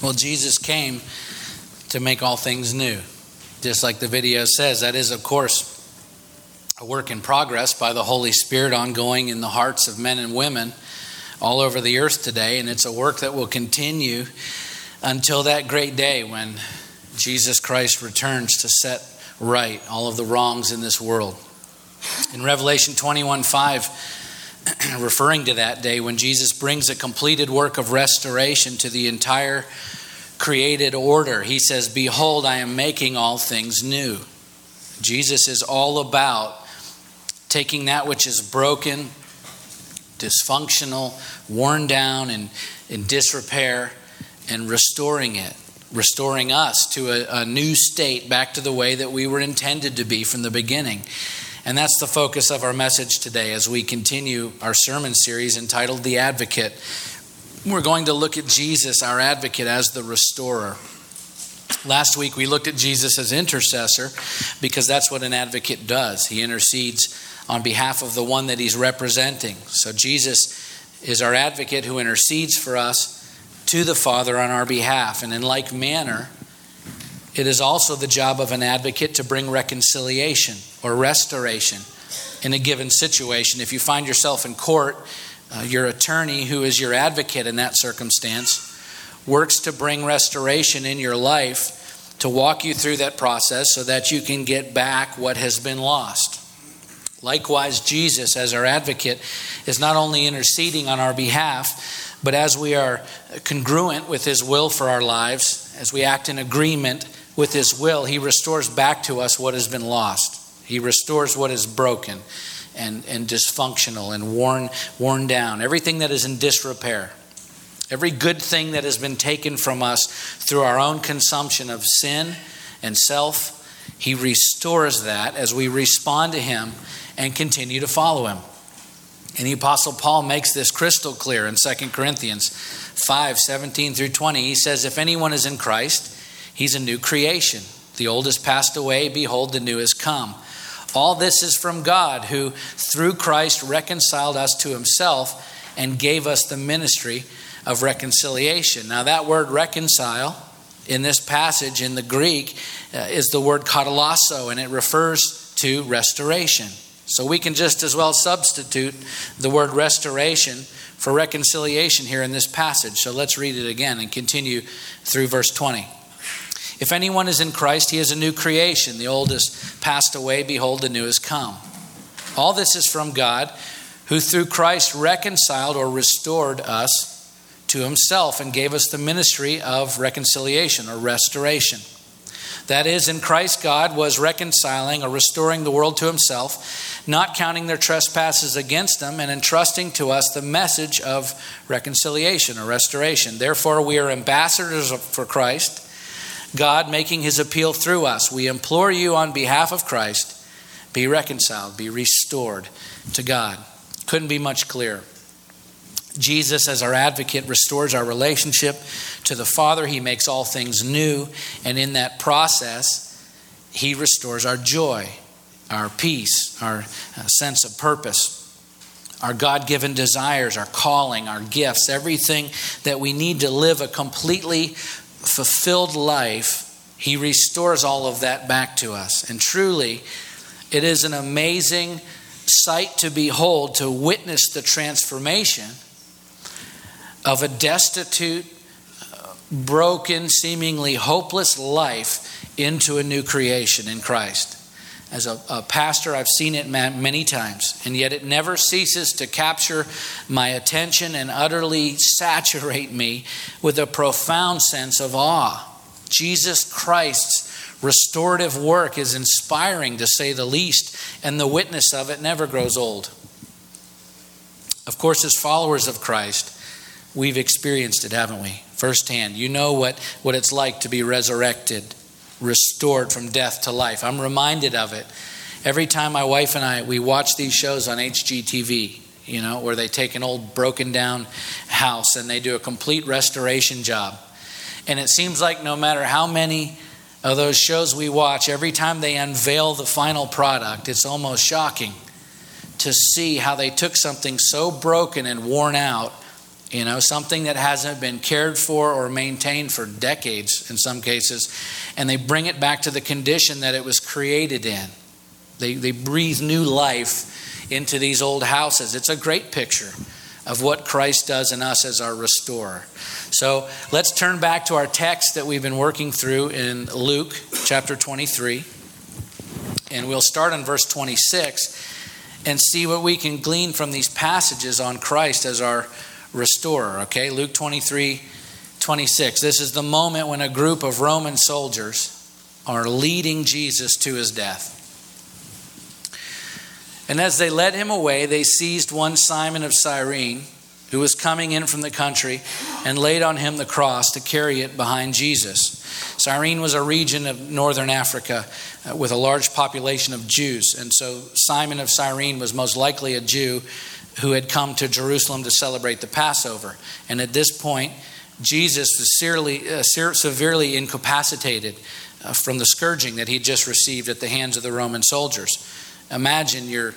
Well, Jesus came to make all things new. Just like the video says, that is, of course, a work in progress by the Holy Spirit ongoing in the hearts of men and women all over the earth today. And it's a work that will continue until that great day when Jesus Christ returns to set right all of the wrongs in this world. In Revelation 21 5, referring to that day when Jesus brings a completed work of restoration to the entire created order, he says, Behold, I am making all things new. Jesus is all about taking that which is broken, dysfunctional, worn down, and in disrepair, and restoring it, restoring us to a, a new state back to the way that we were intended to be from the beginning. And that's the focus of our message today as we continue our sermon series entitled The Advocate. We're going to look at Jesus, our advocate, as the restorer. Last week we looked at Jesus as intercessor because that's what an advocate does. He intercedes on behalf of the one that he's representing. So Jesus is our advocate who intercedes for us to the Father on our behalf. And in like manner, it is also the job of an advocate to bring reconciliation or restoration in a given situation. If you find yourself in court, uh, your attorney, who is your advocate in that circumstance, works to bring restoration in your life to walk you through that process so that you can get back what has been lost. Likewise, Jesus, as our advocate, is not only interceding on our behalf, but as we are congruent with His will for our lives, as we act in agreement with His will, He restores back to us what has been lost. He restores what is broken and, and dysfunctional and worn, worn down, everything that is in disrepair. Every good thing that has been taken from us through our own consumption of sin and self, He restores that as we respond to Him and continue to follow him. And the Apostle Paul makes this crystal clear in 2 Corinthians 5 17 through 20. He says, If anyone is in Christ, he's a new creation. The old has passed away, behold, the new has come. All this is from God, who through Christ reconciled us to himself and gave us the ministry of reconciliation. Now, that word reconcile in this passage in the Greek uh, is the word katalasso, and it refers to restoration. So we can just as well substitute the word restoration for reconciliation here in this passage. So let's read it again and continue through verse 20. If anyone is in Christ, he is a new creation. The old has passed away, behold, the new has come. All this is from God, who through Christ reconciled or restored us to himself and gave us the ministry of reconciliation or restoration. That is, in Christ, God was reconciling or restoring the world to himself, not counting their trespasses against them, and entrusting to us the message of reconciliation or restoration. Therefore, we are ambassadors for Christ, God making his appeal through us. We implore you on behalf of Christ be reconciled, be restored to God. Couldn't be much clearer. Jesus, as our advocate, restores our relationship to the Father. He makes all things new. And in that process, He restores our joy, our peace, our uh, sense of purpose, our God given desires, our calling, our gifts, everything that we need to live a completely fulfilled life. He restores all of that back to us. And truly, it is an amazing sight to behold to witness the transformation of a destitute, broken, seemingly hopeless life into a new creation in Christ. As a, a, pastor, I've seen it many times, and yet it never ceases to capture my attention and utterly saturate me with a profound sense of awe. Jesus Christ's restorative work is inspiring, to say the least, and the witness of it never grows old. Of course, as followers of Christ, We've experienced it, haven't we? Firsthand. You know what, what it's like to be resurrected, restored from death to life. I'm reminded of it every time my wife and I we watch these shows on HGTV, you know, where they take an old broken down house and they do a complete restoration job. And it seems like no matter how many of those shows we watch, every time they unveil the final product, it's almost shocking to see how they took something so broken and worn out you know, something that hasn't been cared for or maintained for decades in some cases, and they bring it back to the condition that it was created in. They, they breathe new life into these old houses. It's a great picture of what Christ does in us as our restorer. So let's turn back to our text that we've been working through in Luke chapter 23. And we'll start on verse 26 and see what we can glean from these passages on Christ as our restorer. Okay, Luke 23 26. This is the moment when a group of Roman soldiers are leading Jesus to his death. And as they led him away, they seized one Simon of Cyrene, who was coming in from the country, and laid on him the cross to carry it behind Jesus. Cyrene was a region of northern Africa uh, with a large population of Jews. And so Simon of Cyrene was most likely a Jew who had come to Jerusalem to celebrate the Passover. And at this point, Jesus was severely, uh, severely incapacitated uh, from the scourging that he just received at the hands of the Roman soldiers. Imagine your,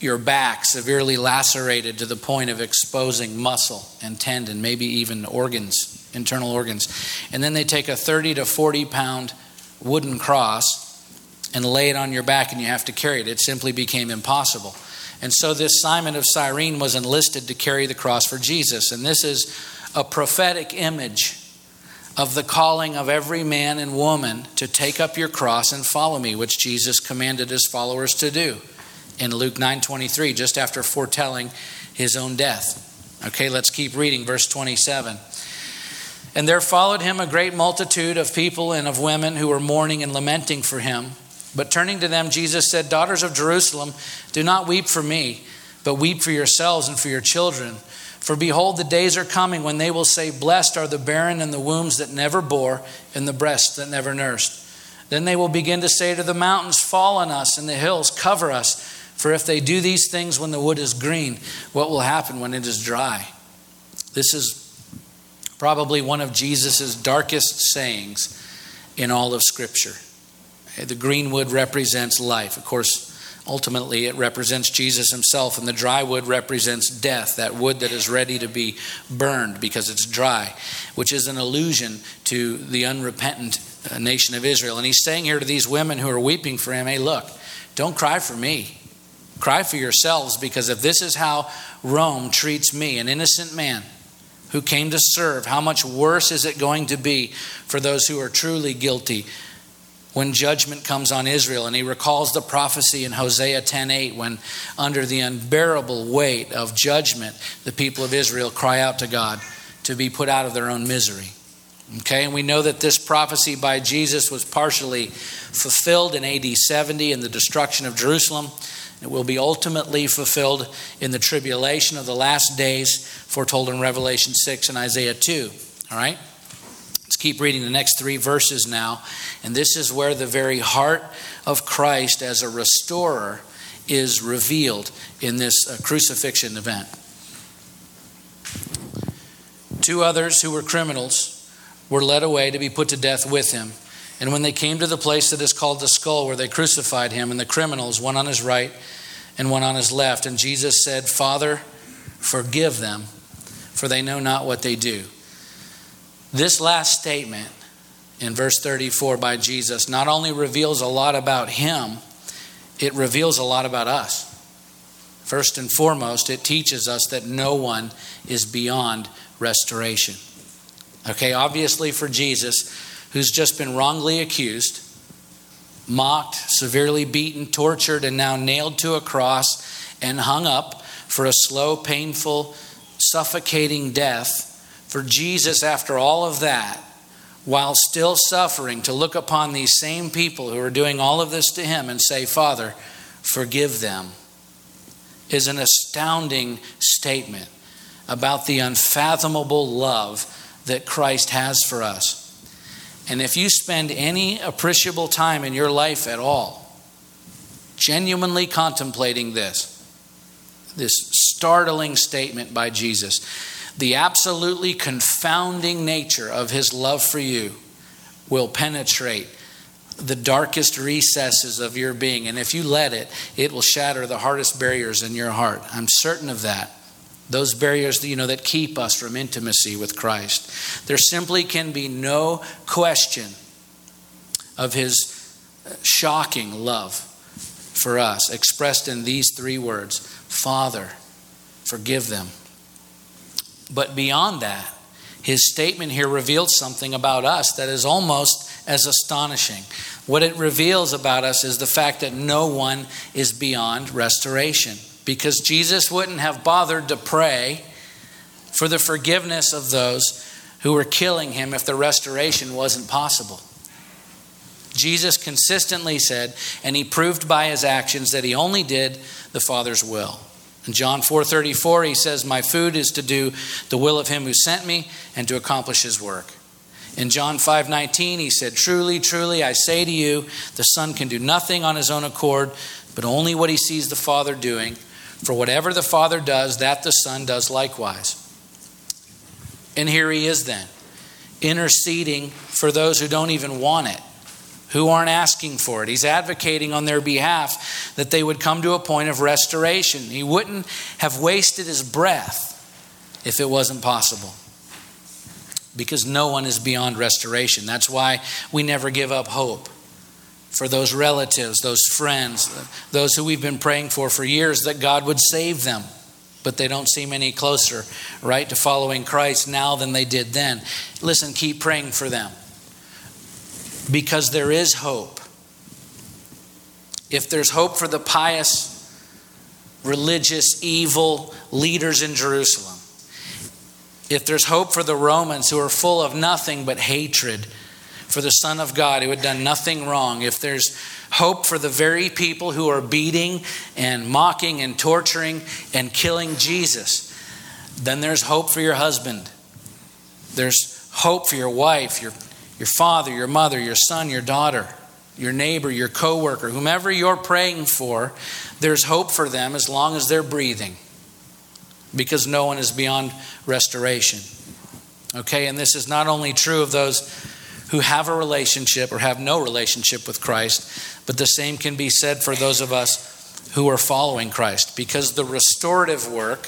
your back severely lacerated to the point of exposing muscle and tendon, maybe even organs, internal organs. And then they take a 30 to 40 pound wooden cross and lay it on your back, and you have to carry it. It simply became impossible. And so this Simon of Cyrene was enlisted to carry the cross for Jesus. And this is a prophetic image of the calling of every man and woman to take up your cross and follow me, which Jesus commanded his followers to do in Luke 9:23 just after foretelling his own death. Okay, let's keep reading verse 27. And there followed him a great multitude of people and of women who were mourning and lamenting for him. But turning to them, Jesus said, Daughters of Jerusalem, do not weep for me, but weep for yourselves and for your children. For behold, the days are coming when they will say, Blessed are the barren and the wombs that never bore, and the breasts that never nursed. Then they will begin to say to the mountains, Fall on us, and the hills, cover us. For if they do these things when the wood is green, what will happen when it is dry? This is probably one of Jesus' darkest sayings in all of Scripture. The green wood represents life. Of course, ultimately it represents Jesus himself, and the dry wood represents death, that wood that is ready to be burned because it's dry, which is an allusion to the unrepentant uh, nation of Israel. And he's saying here to these women who are weeping for him, hey, look, don't cry for me. Cry for yourselves because if this is how Rome treats me, an innocent man, who came to serve, how much worse is it going to be for those who are truly guilty when judgment comes on Israel. And he recalls the prophecy in Hosea 10:8 when under the unbearable weight of judgment, the people of Israel cry out to God to be put out of their own misery. Okay, and we know that this prophecy by Jesus was partially fulfilled in AD 70 in the destruction of Jerusalem. It will be ultimately fulfilled in the tribulation of the last days, foretold in Revelation 6 and Isaiah 2. All right? Keep reading the next three verses now. And this is where the very heart of Christ as a restorer is revealed in this uh, crucifixion event. Two others who were criminals were led away to be put to death with him. And when they came to the place that is called the skull, where they crucified him, and the criminals, one on his right and one on his left, and Jesus said, Father, forgive them, for they know not what they do. This last statement in verse 34 by Jesus not only reveals a lot about him, it reveals a lot about us. First and foremost, it teaches us that no one is beyond restoration. Okay, obviously for Jesus, who's just been wrongly accused, mocked, severely beaten, tortured, and now nailed to a cross and hung up for a slow, painful, suffocating death for Jesus, after all of that, while still suffering, to look upon these same people who are doing all of this to him and say, Father, forgive them, is an astounding statement about the unfathomable love that Christ has for us. And if you spend any appreciable time in your life at all genuinely contemplating this, this startling statement by Jesus, the absolutely confounding nature of his love for you will penetrate the darkest recesses of your being. And if you let it, it will shatter the hardest barriers in your heart. I'm certain of that. those barriers you know that keep us from intimacy with Christ. There simply can be no question of his uh, shocking love for us expressed in these three words Father, forgive them. But beyond that, his statement here reveals something about us that is almost as astonishing. What it reveals about us is the fact that no one is beyond restoration because Jesus wouldn't have bothered to pray for the forgiveness of those who were killing him if the restoration wasn't possible. Jesus consistently said, and he proved by his actions that he only did the Father's will. In John 4:34 he says, "My food is to do the will of him who sent me and to accomplish his work." In John 5:19 he said, "Truly, truly I say to you, the Son can do nothing on his own accord, but only what he sees the Father doing." For whatever the Father does, that the Son does likewise. And here he is then, interceding for those who don't even want it, who aren't asking for it. He's advocating on their behalf that they would come to a point of restoration. He wouldn't have wasted his breath if it wasn't possible. Because no one is beyond restoration. That's why we never give up hope for those relatives, those friends, those who we've been praying for for years that God would save them. But they don't seem any closer, right, to following Christ now than they did then. Listen, keep praying for them because there is hope. If there's hope for the pious, religious, evil leaders in Jerusalem, if there's hope for the Romans who are full of nothing but hatred, for the Son of God who had done nothing wrong, if there's hope for the very people who are beating and mocking and torturing and killing Jesus, then there's hope for your husband. There's hope for your wife, your, your father, your mother, your son, your daughter, your neighbor, your coworker, whomever you're praying for, there's hope for them as long as they're breathing. Because no one is beyond restoration. Okay, and this is not only true of those who have a relationship or have no relationship with Christ, but the same can be said for those of us who are following Christ because the restorative work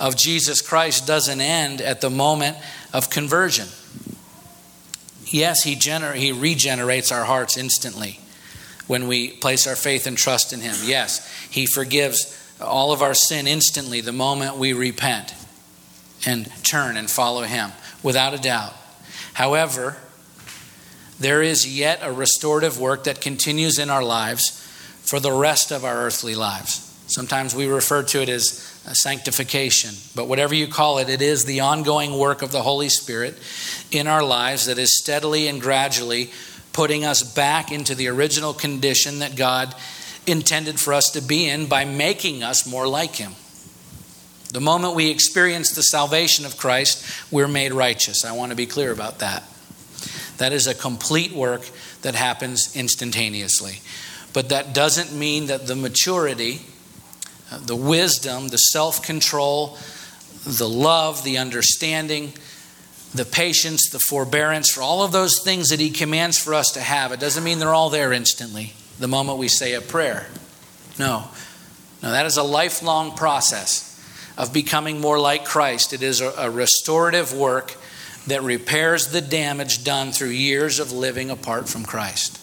of Jesus Christ doesn't end at the moment of conversion. Yes, he, gener- he regenerates our hearts instantly when we place our faith and trust in him. Yes, he forgives all of our sin instantly the moment we repent and turn and follow him, without a doubt. However, there is yet a restorative work that continues in our lives for the rest of our earthly lives. Sometimes we refer to it as sanctification, but whatever you call it, it is the ongoing work of the Holy Spirit in our lives that is steadily and gradually putting us back into the original condition that God intended for us to be in by making us more like Him. The moment we experience the salvation of Christ, we're made righteous. I want to be clear about that. That is a complete work that happens instantaneously. But that doesn't mean that the maturity, the wisdom, the self control, the love, the understanding, the patience, the forbearance, for all of those things that He commands for us to have, it doesn't mean they're all there instantly the moment we say a prayer. No. No, that is a lifelong process of becoming more like Christ. It is a, a restorative work that repairs the damage done through years of living apart from Christ.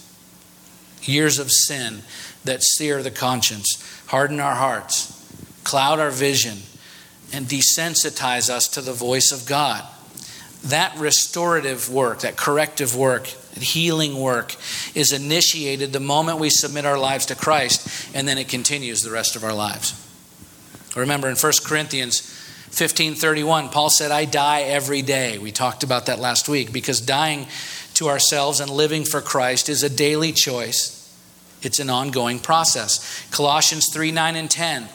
Years of sin that sear the conscience, harden our hearts, cloud our vision, and desensitize us to the voice of God. That restorative work, that corrective work, that healing work is initiated the moment we submit our lives to Christ, and then it continues the rest of our lives. Remember in 1 Corinthians 15:31, Paul said, "I die every day." We talked about that last week because dying to ourselves and living for Christ is a daily choice. It's an ongoing process. Colossians 3 9 and 10.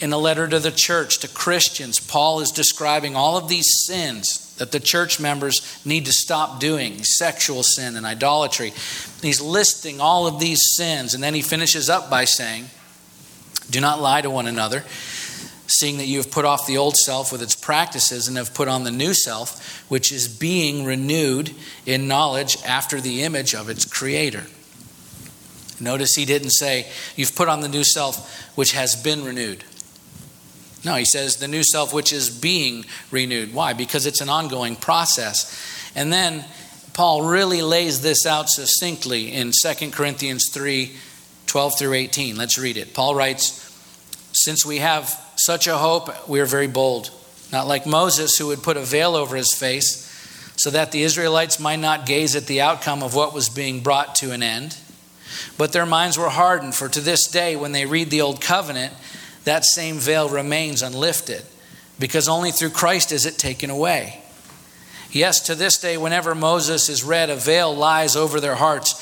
In a letter to the church, to Christians, Paul is describing all of these sins that the church members need to stop doing sexual sin and idolatry. He's listing all of these sins, and then he finishes up by saying, Do not lie to one another seeing that you have put off the old self with its practices and have put on the new self, which is being renewed in knowledge after the image of its creator. Notice he didn't say, You've put on the new self, which has been renewed. No, he says the new self which is being renewed. Why? Because it's an ongoing process. And then Paul really lays this out succinctly in 2 Corinthians 3 12 through 18. Let's read it. Paul writes, Since we have such a hope, we are very bold. Not like Moses, who would put a veil over his face so that the Israelites might not gaze at the outcome of what was being brought to an end. But their minds were hardened, for to this day, when they read the Old Covenant, that same veil remains unlifted, because only through Christ is it taken away. Yes, to this day, whenever Moses is read, a veil lies over their hearts.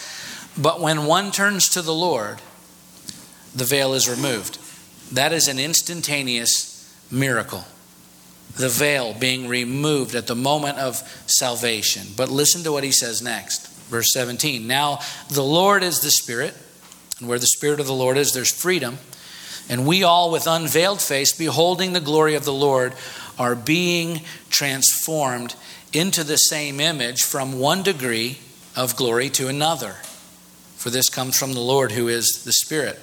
But when one turns to the Lord, the veil is removed. That is an instantaneous miracle. The veil being removed at the moment of salvation. But listen to what he says next. Verse 17. Now, the Lord is the Spirit, and where the Spirit of the Lord is, there's freedom. And we all, with unveiled face, beholding the glory of the Lord, are being transformed into the same image from one degree of glory to another. For this comes from the Lord who is the Spirit.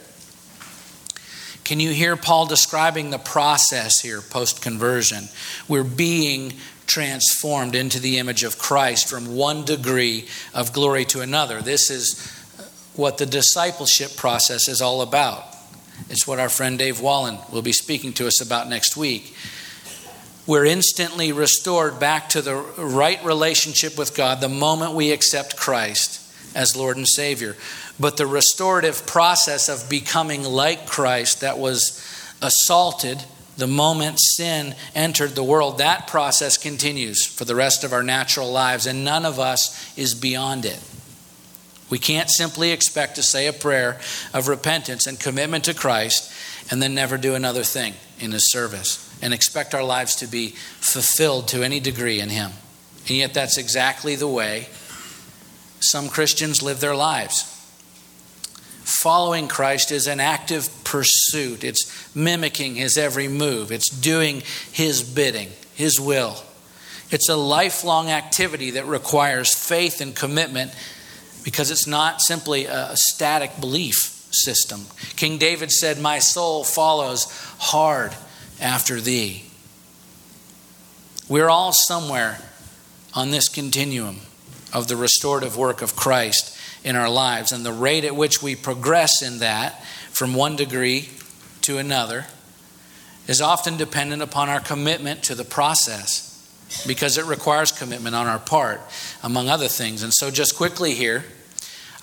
Can you hear Paul describing the process here post conversion? We're being transformed into the image of Christ from one degree of glory to another. This is what the discipleship process is all about. It's what our friend Dave Wallen will be speaking to us about next week. We're instantly restored back to the right relationship with God the moment we accept Christ as Lord and Savior. But the restorative process of becoming like Christ that was assaulted the moment sin entered the world, that process continues for the rest of our natural lives, and none of us is beyond it. We can't simply expect to say a prayer of repentance and commitment to Christ and then never do another thing in His service and expect our lives to be fulfilled to any degree in Him. And yet, that's exactly the way some Christians live their lives. Following Christ is an active pursuit, it's mimicking His every move, it's doing His bidding, His will. It's a lifelong activity that requires faith and commitment because it's not simply a static belief system. King David said, My soul follows hard after thee. We're all somewhere on this continuum of the restorative work of Christ in our lives, and the rate at which we progress in that from one degree to another is often dependent upon our commitment to the process because it requires commitment on our part, among other things. And so, just quickly here,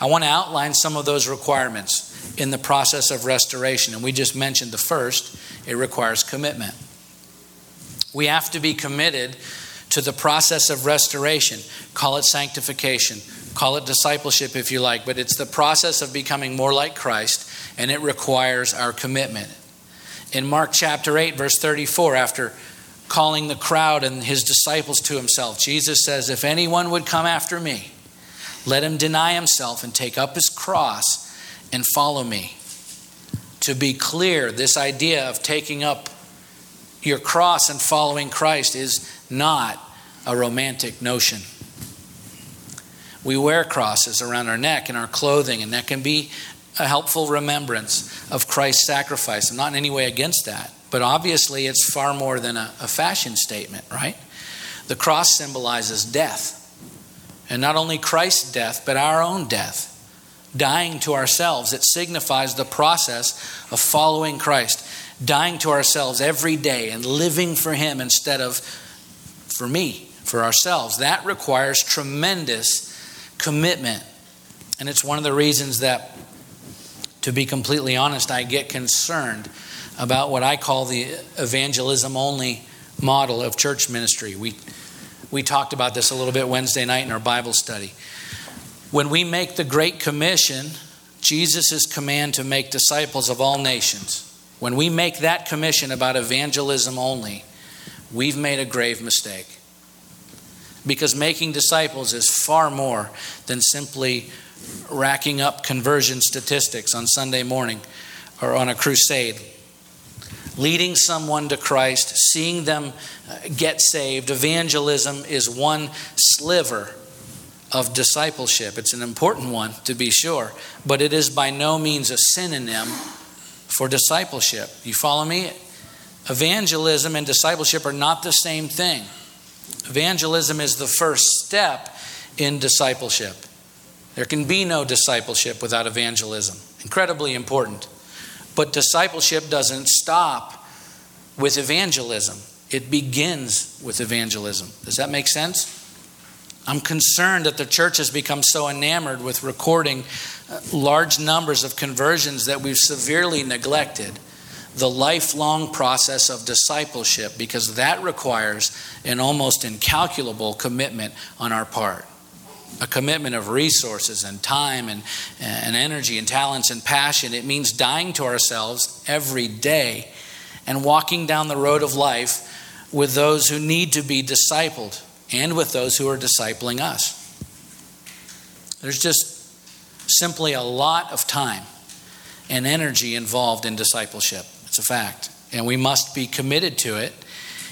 I want to outline some of those requirements in the process of restoration. And we just mentioned the first it requires commitment. We have to be committed to the process of restoration. Call it sanctification, call it discipleship if you like, but it's the process of becoming more like Christ, and it requires our commitment. In Mark chapter 8, verse 34, after calling the crowd and his disciples to himself, Jesus says, If anyone would come after me, let him deny himself and take up his cross and follow me. To be clear, this idea of taking up your cross and following Christ is not a romantic notion. We wear crosses around our neck and our clothing, and that can be a helpful remembrance of Christ's sacrifice. I'm not in any way against that, but obviously it's far more than a, a fashion statement, right? The cross symbolizes death. And not only Christ's death, but our own death dying to ourselves. It signifies the process of following Christ, dying to ourselves every day and living for Him instead of for me, for ourselves. That requires tremendous commitment. And it's one of the reasons that, to be completely honest, I get concerned about what I call the evangelism only model of church ministry. We, we talked about this a little bit Wednesday night in our Bible study. When we make the Great Commission, Jesus' command to make disciples of all nations, when we make that commission about evangelism only, we've made a grave mistake. Because making disciples is far more than simply racking up conversion statistics on Sunday morning or on a crusade. Leading someone to Christ, seeing them uh, get saved, evangelism is one sliver of discipleship. It's an important one, to be sure, but it is by no means a synonym for discipleship. You follow me? Evangelism and discipleship are not the same thing. Evangelism is the first step in discipleship. There can be no discipleship without evangelism. Incredibly important. But discipleship doesn't stop with evangelism, it begins with evangelism. Does that make sense? I'm concerned that the church has become so enamored with recording uh, large numbers of conversions that we've severely neglected the lifelong process of discipleship because that requires an almost incalculable commitment on our part a commitment of resources and time and, and energy and talents and passion. It means dying to ourselves every day and walking down the road of life with those who need to be discipled and with those who are discipling us. There's just simply a lot of time and energy involved in discipleship. It's a fact. And we must be committed to it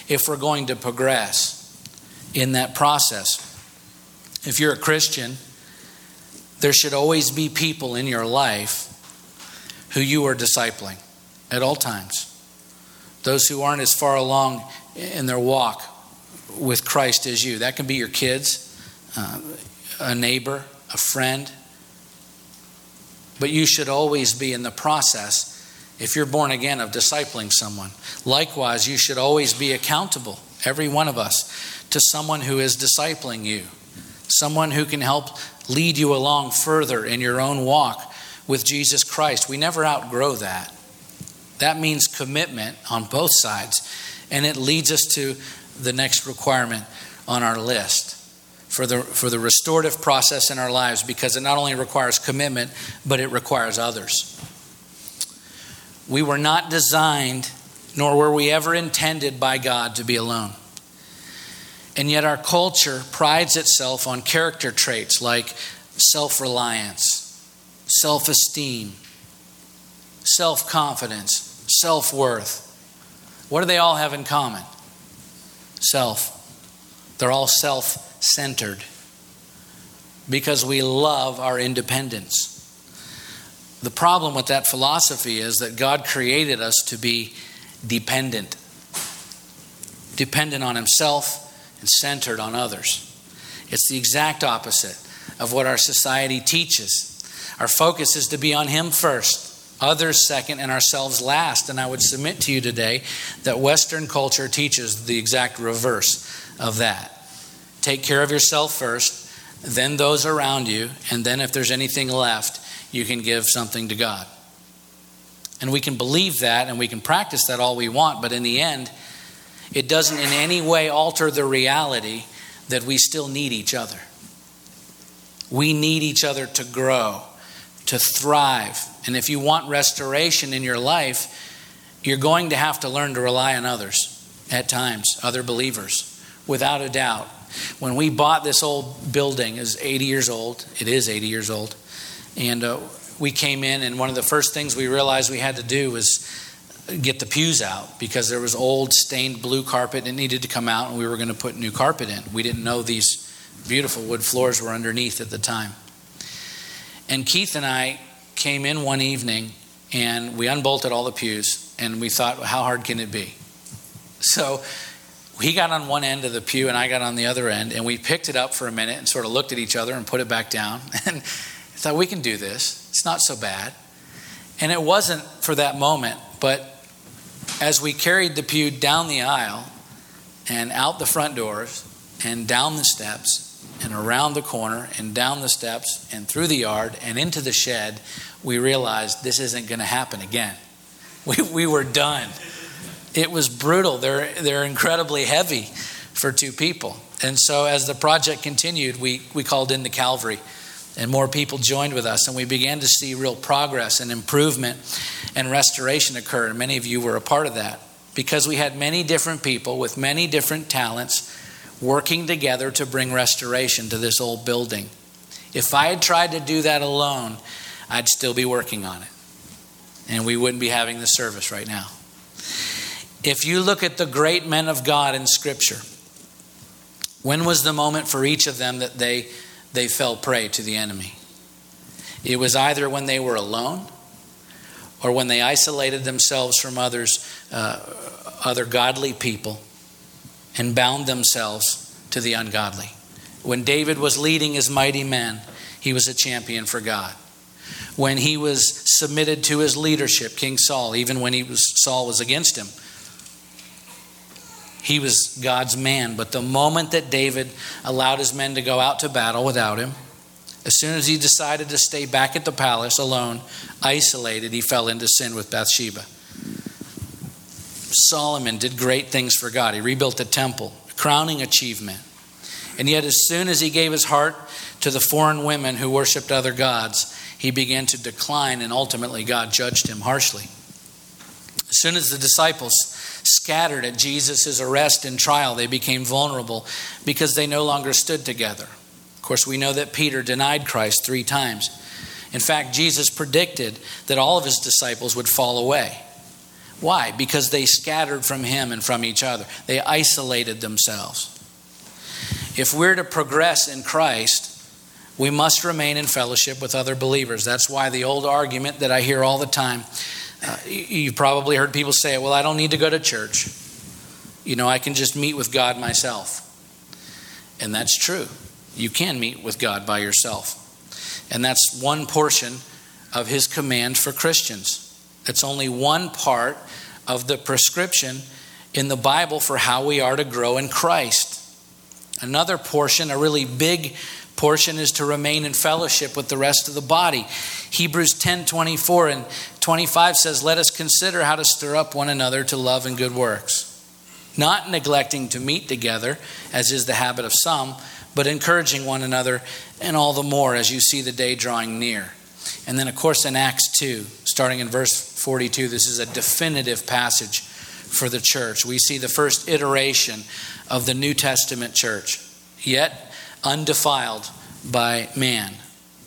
if we're going to progress in that process. If you're a Christian, there should always be people in your life who you are discipling at all times. Those who aren't as far along in their walk with Christ as you. That can be your kids, uh, a neighbor, a friend. But you should always be in the process, if you're born again, of discipling someone. Likewise, you should always be accountable, every one of us, to someone who is discipling you someone who can help lead you along further in your own walk with Jesus Christ. We never outgrow that. That means commitment on both sides, and it leads us to the next requirement on our list for the, for the restorative process in our lives because it not only requires commitment, but it requires others. We were not designed, nor were we ever intended by God to be alone. And yet, our culture prides itself on character traits like self reliance, self esteem, self confidence, self worth. What do they all have in common? Self. They're all self centered because we love our independence. The problem with that philosophy is that God created us to be dependent, dependent on Himself and centered on others. It's the exact opposite of what our society teaches. Our focus is to be on Him first, others second, and ourselves last. And I would submit to you today that Western culture teaches the exact reverse of that. Take care of yourself first, then those around you, and then if there's anything left, you can give something to God. And we can believe that and we can practice that all we want, but in the end, it doesn't in any way alter the reality that we still need each other. We need each other to grow, to thrive. And if you want restoration in your life, you're going to have to learn to rely on others at times, other believers, without a doubt. When we bought this old building, is 80 years old. It is 80 years old, and uh, we came in, and one of the first things we realized we had to do was get the pews out because there was old stained blue carpet and it needed to come out and we were going to put new carpet in. We didn't know these beautiful wood floors were underneath at the time. And Keith and I came in one evening and we unbolted all the pews and we thought, how hard can it be? So he got on one end of the pew and I got on the other end and we picked it up for a minute and sort of looked at each other and put it back down and thought, we can do this. It's not so bad. And it wasn't for that moment, but as we carried the pew down the aisle and out the front doors and down the steps and around the corner and down the steps and through the yard and into the shed, we realized this isn't going to happen again. We, we were done. It was brutal. They're, they're incredibly heavy for two people. And so as the project continued, we, we called in the Calvary and more people joined with us, and we began to see real progress and improvement and restoration occur. And many of you were a part of that because we had many different people with many different talents working together to bring restoration to this old building. If I had tried to do that alone, I'd still be working on it, and we wouldn't be having the service right now. If you look at the great men of God in Scripture, when was the moment for each of them that they they fell prey to the enemy. It was either when they were alone or when they isolated themselves from others uh, other godly people and bound themselves to the ungodly. When David was leading his mighty men, he was a champion for God. When he was submitted to his leadership, King Saul, even when he was, Saul was against him, he was God's man. But the moment that David allowed his men to go out to battle without him, as soon as he decided to stay back at the palace alone, isolated, he fell into sin with Bathsheba. Solomon did great things for God. He rebuilt the temple, crowning achievement. And yet, as soon as he gave his heart to the foreign women who worshiped other gods, he began to decline, and ultimately, God judged him harshly. As soon as the disciples scattered at Jesus' arrest and trial, they became vulnerable because they no longer stood together. Of course, we know that Peter denied Christ three times. In fact, Jesus predicted that all of his disciples would fall away. Why? Because they scattered from him and from each other, they isolated themselves. If we're to progress in Christ, we must remain in fellowship with other believers. That's why the old argument that I hear all the time uh, you've probably heard people say, well, I don't need to go to church. You know, I can just meet with God myself. And that's true. You can meet with God by yourself. And that's one portion of his command for Christians. It's only one part of the prescription in the Bible for how we are to grow in Christ. Another portion, a really big portion, is to remain in fellowship with the rest of the body. Hebrews 10 24 and 25 says, Let us consider how to stir up one another to love and good works, not neglecting to meet together, as is the habit of some, but encouraging one another, and all the more as you see the day drawing near. And then, of course, in Acts 2, starting in verse 42, this is a definitive passage for the church. We see the first iteration of the New Testament church, yet undefiled by man.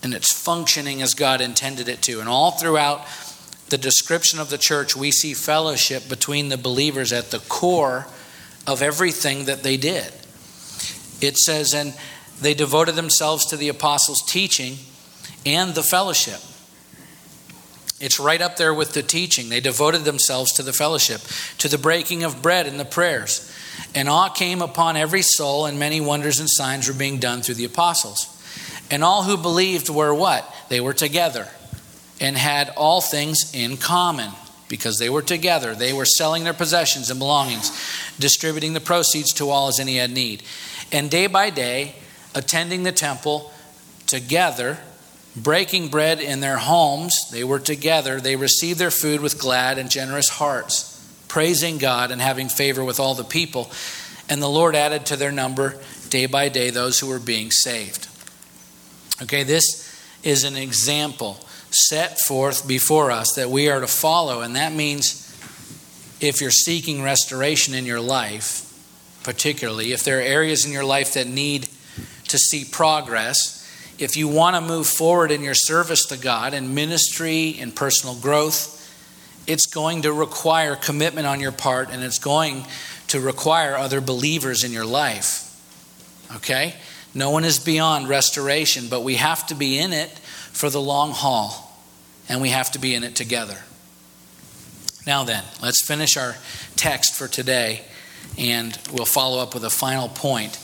And it's functioning as God intended it to. And all throughout the description of the church, we see fellowship between the believers at the core of everything that they did. It says, and they devoted themselves to the apostles' teaching and the fellowship. It's right up there with the teaching. They devoted themselves to the fellowship, to the breaking of bread and the prayers. And awe came upon every soul, and many wonders and signs were being done through the apostles. And all who believed were what? They were together and had all things in common because they were together. They were selling their possessions and belongings, distributing the proceeds to all as any had need. And day by day, attending the temple together breaking bread in their homes. They were together. They received their food with glad and generous hearts, praising God and having favor with all the people. And the Lord added to their number day by day those who were being saved. Okay, this is an example set forth before us that we are to follow, and that means if you're seeking restoration in your life, particularly if there are areas in your life that need to see progress, if you want to move forward in your service to God and ministry and personal growth, it's going to require commitment on your part and it's going to require other believers in your life. Okay? No one is beyond restoration, but we have to be in it for the long haul and we have to be in it together. Now, then, let's finish our text for today and we'll follow up with a final point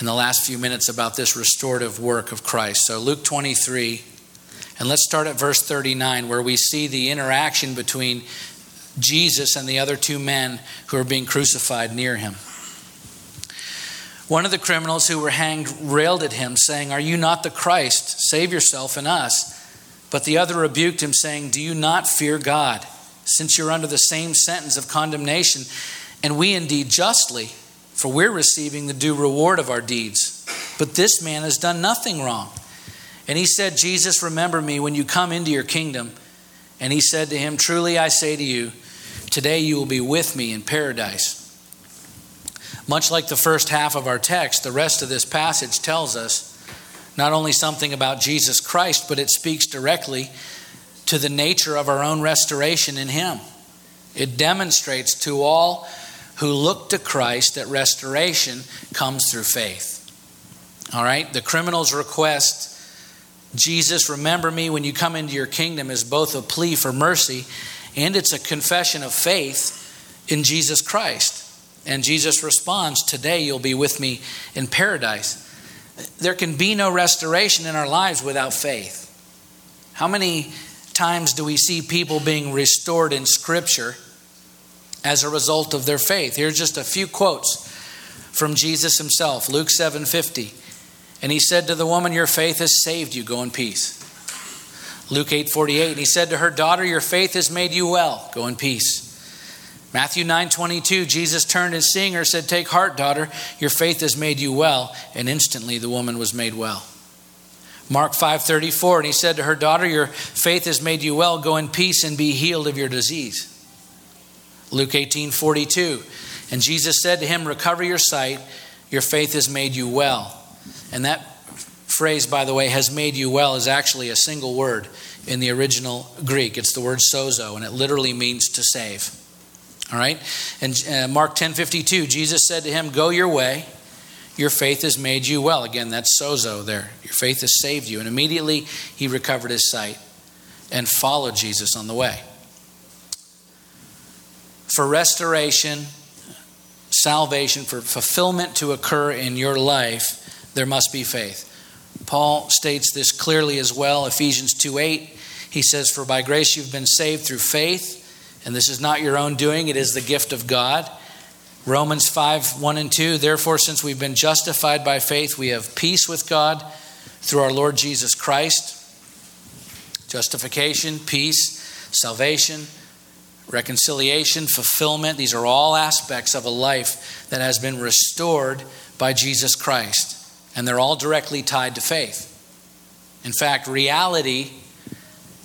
in the last few minutes about this restorative work of Christ. So, Luke 23, and let's start at verse 39, where we see the interaction between Jesus and the other two men who are being crucified near him. One of the criminals who were hanged railed at him, saying, Are you not the Christ? Save yourself and us. But the other rebuked him, saying, Do you not fear God, since you're under the same sentence of condemnation, and we indeed justly? for we're receiving the due reward of our deeds. But this man has done nothing wrong. And he said, Jesus, remember me when you come into your kingdom. And he said to him, Truly I say to you, today you will be with me in paradise. Much like the first half of our text, the rest of this passage tells us not only something about Jesus Christ, but it speaks directly to the nature of our own restoration in him. It demonstrates to all who look to Christ that restoration comes through faith. All right? The criminal's request, Jesus, remember me when you come into your kingdom, is both a plea for mercy and it's a confession of faith in Jesus Christ. And Jesus responds, Today you'll be with me in paradise. There can be no restoration in our lives without faith. How many times do we see people being restored in Scripture as a result of their faith? Here's just a few quotes from Jesus himself Luke 7 50. And he said to the woman, Your faith has saved you. Go in peace. Luke 8 48. And he said to her, Daughter, your faith has made you well. Go in peace. Matthew 9 22, Jesus turned and seeing her said, Take heart, daughter, your faith has made you well. And instantly the woman was made well. Mark 5 34, and he said to her, Daughter, your faith has made you well. Go in peace and be healed of your disease. Luke 18 42, and Jesus said to him, Recover your sight, your faith has made you well. And that phrase, by the way, has made you well, is actually a single word in the original Greek. It's the word sozo, and it literally means to save. All right? And uh, Mark 10 52, Jesus said to him, Go your way. Your faith has made you well. Again, that's sozo there. Your faith has saved you. And immediately he recovered his sight and followed Jesus on the way. For restoration, salvation, for fulfillment to occur in your life, there must be faith. Paul states this clearly as well. Ephesians 2 8, he says, For by grace you've been saved through faith and this is not your own doing, it is the gift of God. Romans 5 1 and 2. Therefore, since we've been justified by faith, we have peace with God through our Lord Jesus Christ. Justification, peace, salvation, reconciliation, fulfillment. These are all aspects of a life that has been restored by Jesus Christ. And they're all directly tied to faith. In fact, reality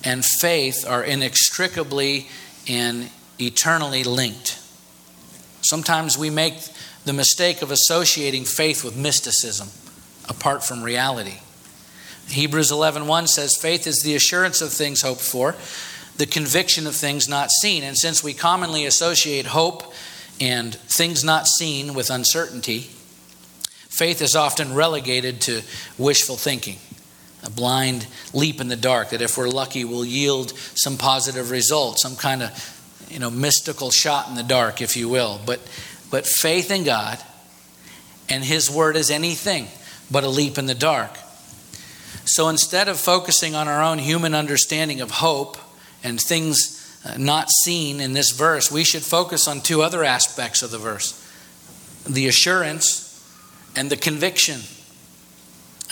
and faith are inextricably and eternally linked. Sometimes we make the mistake of associating faith with mysticism apart from reality. Hebrews 11:1 says faith is the assurance of things hoped for, the conviction of things not seen. And since we commonly associate hope and things not seen with uncertainty, faith is often relegated to wishful thinking a blind leap in the dark that if we're lucky will yield some positive result, some kind of you know mystical shot in the dark, if you will. But but faith in God and His Word is anything but a leap in the dark. So instead of focusing on our own human understanding of hope and things uh, not seen in this verse, we should focus on two other aspects of the verse the assurance and the conviction.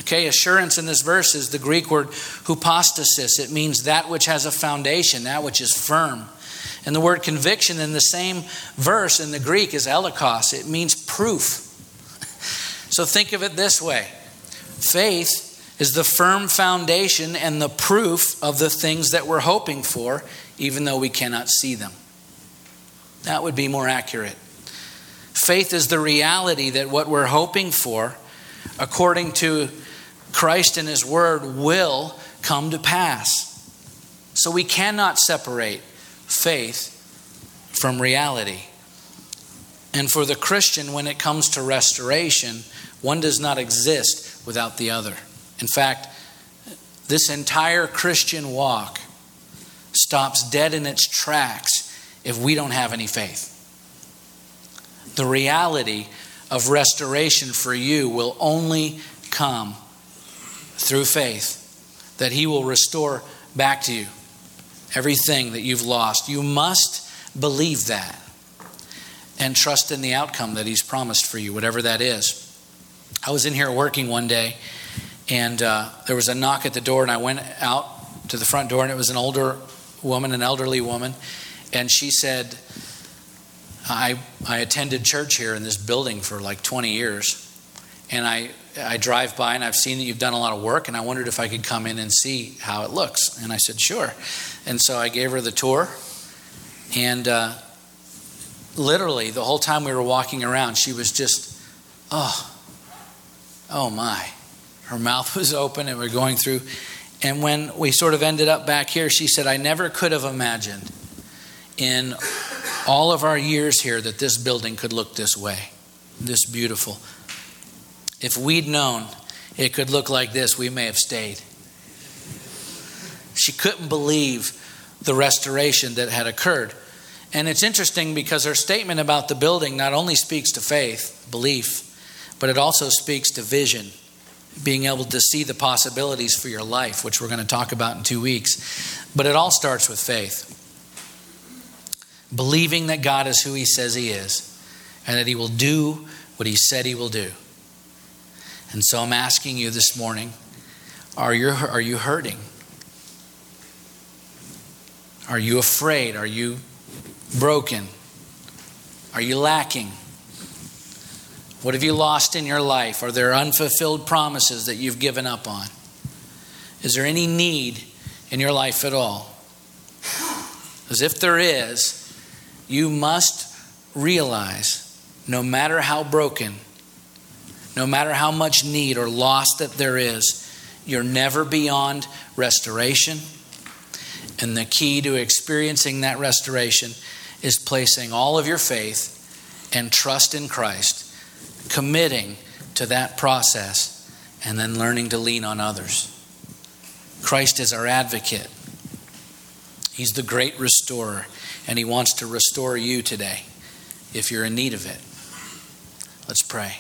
Okay, assurance in this verse is the Greek word hypostasis. It means that which has a foundation, that which is firm. And the word conviction in the same verse in the Greek is elenchos. It means proof. So think of it this way faith is the firm foundation and the proof of the things that we're hoping for, even though we cannot see them. That would be more accurate. Faith is the reality that what we're hoping for, according to Christ and His Word will come to pass. So we cannot separate faith from reality. And for the Christian, when it comes to restoration, one does not exist without the other. In fact, this entire Christian walk stops dead in its tracks if we don't have any faith. The reality of restoration for you will only come through faith that He will restore back to you everything that you've lost. You must believe that and trust in the outcome that He's promised for you, whatever that is. I was in here working one day and uh, there was a knock at the door, and I went out to the front door, and it was an older woman, an elderly woman, and she said, I, I attended church here in this building for like 20 years, and I I drive by and I've seen that you've done a lot of work, and I wondered if I could come in and see how it looks. And I said, sure. And so I gave her the tour, and uh, literally the whole time we were walking around, she was just, oh, oh my. Her mouth was open, and we we're going through. And when we sort of ended up back here, she said, I never could have imagined in all of our years here that this building could look this way, this beautiful. If we'd known it could look like this, we may have stayed. She couldn't believe the restoration that had occurred. And it's interesting because her statement about the building not only speaks to faith, belief, but it also speaks to vision, being able to see the possibilities for your life, which we're going to talk about in two weeks. But it all starts with faith. Believing that God is who He says He is and that He will do what He said He will do. And so I'm asking you this morning are you, are you hurting? Are you afraid? Are you broken? Are you lacking? What have you lost in your life? Are there unfulfilled promises that you've given up on? Is there any need in your life at all? As if there is, you must realize no matter how broken, no matter how much need or loss that there is, you're never beyond restoration. And the key to experiencing that restoration is placing all of your faith and trust in Christ, committing to that process, and then learning to lean on others. Christ is our advocate. He's the great restorer, and He wants to restore you today if you're in need of it. Let's pray.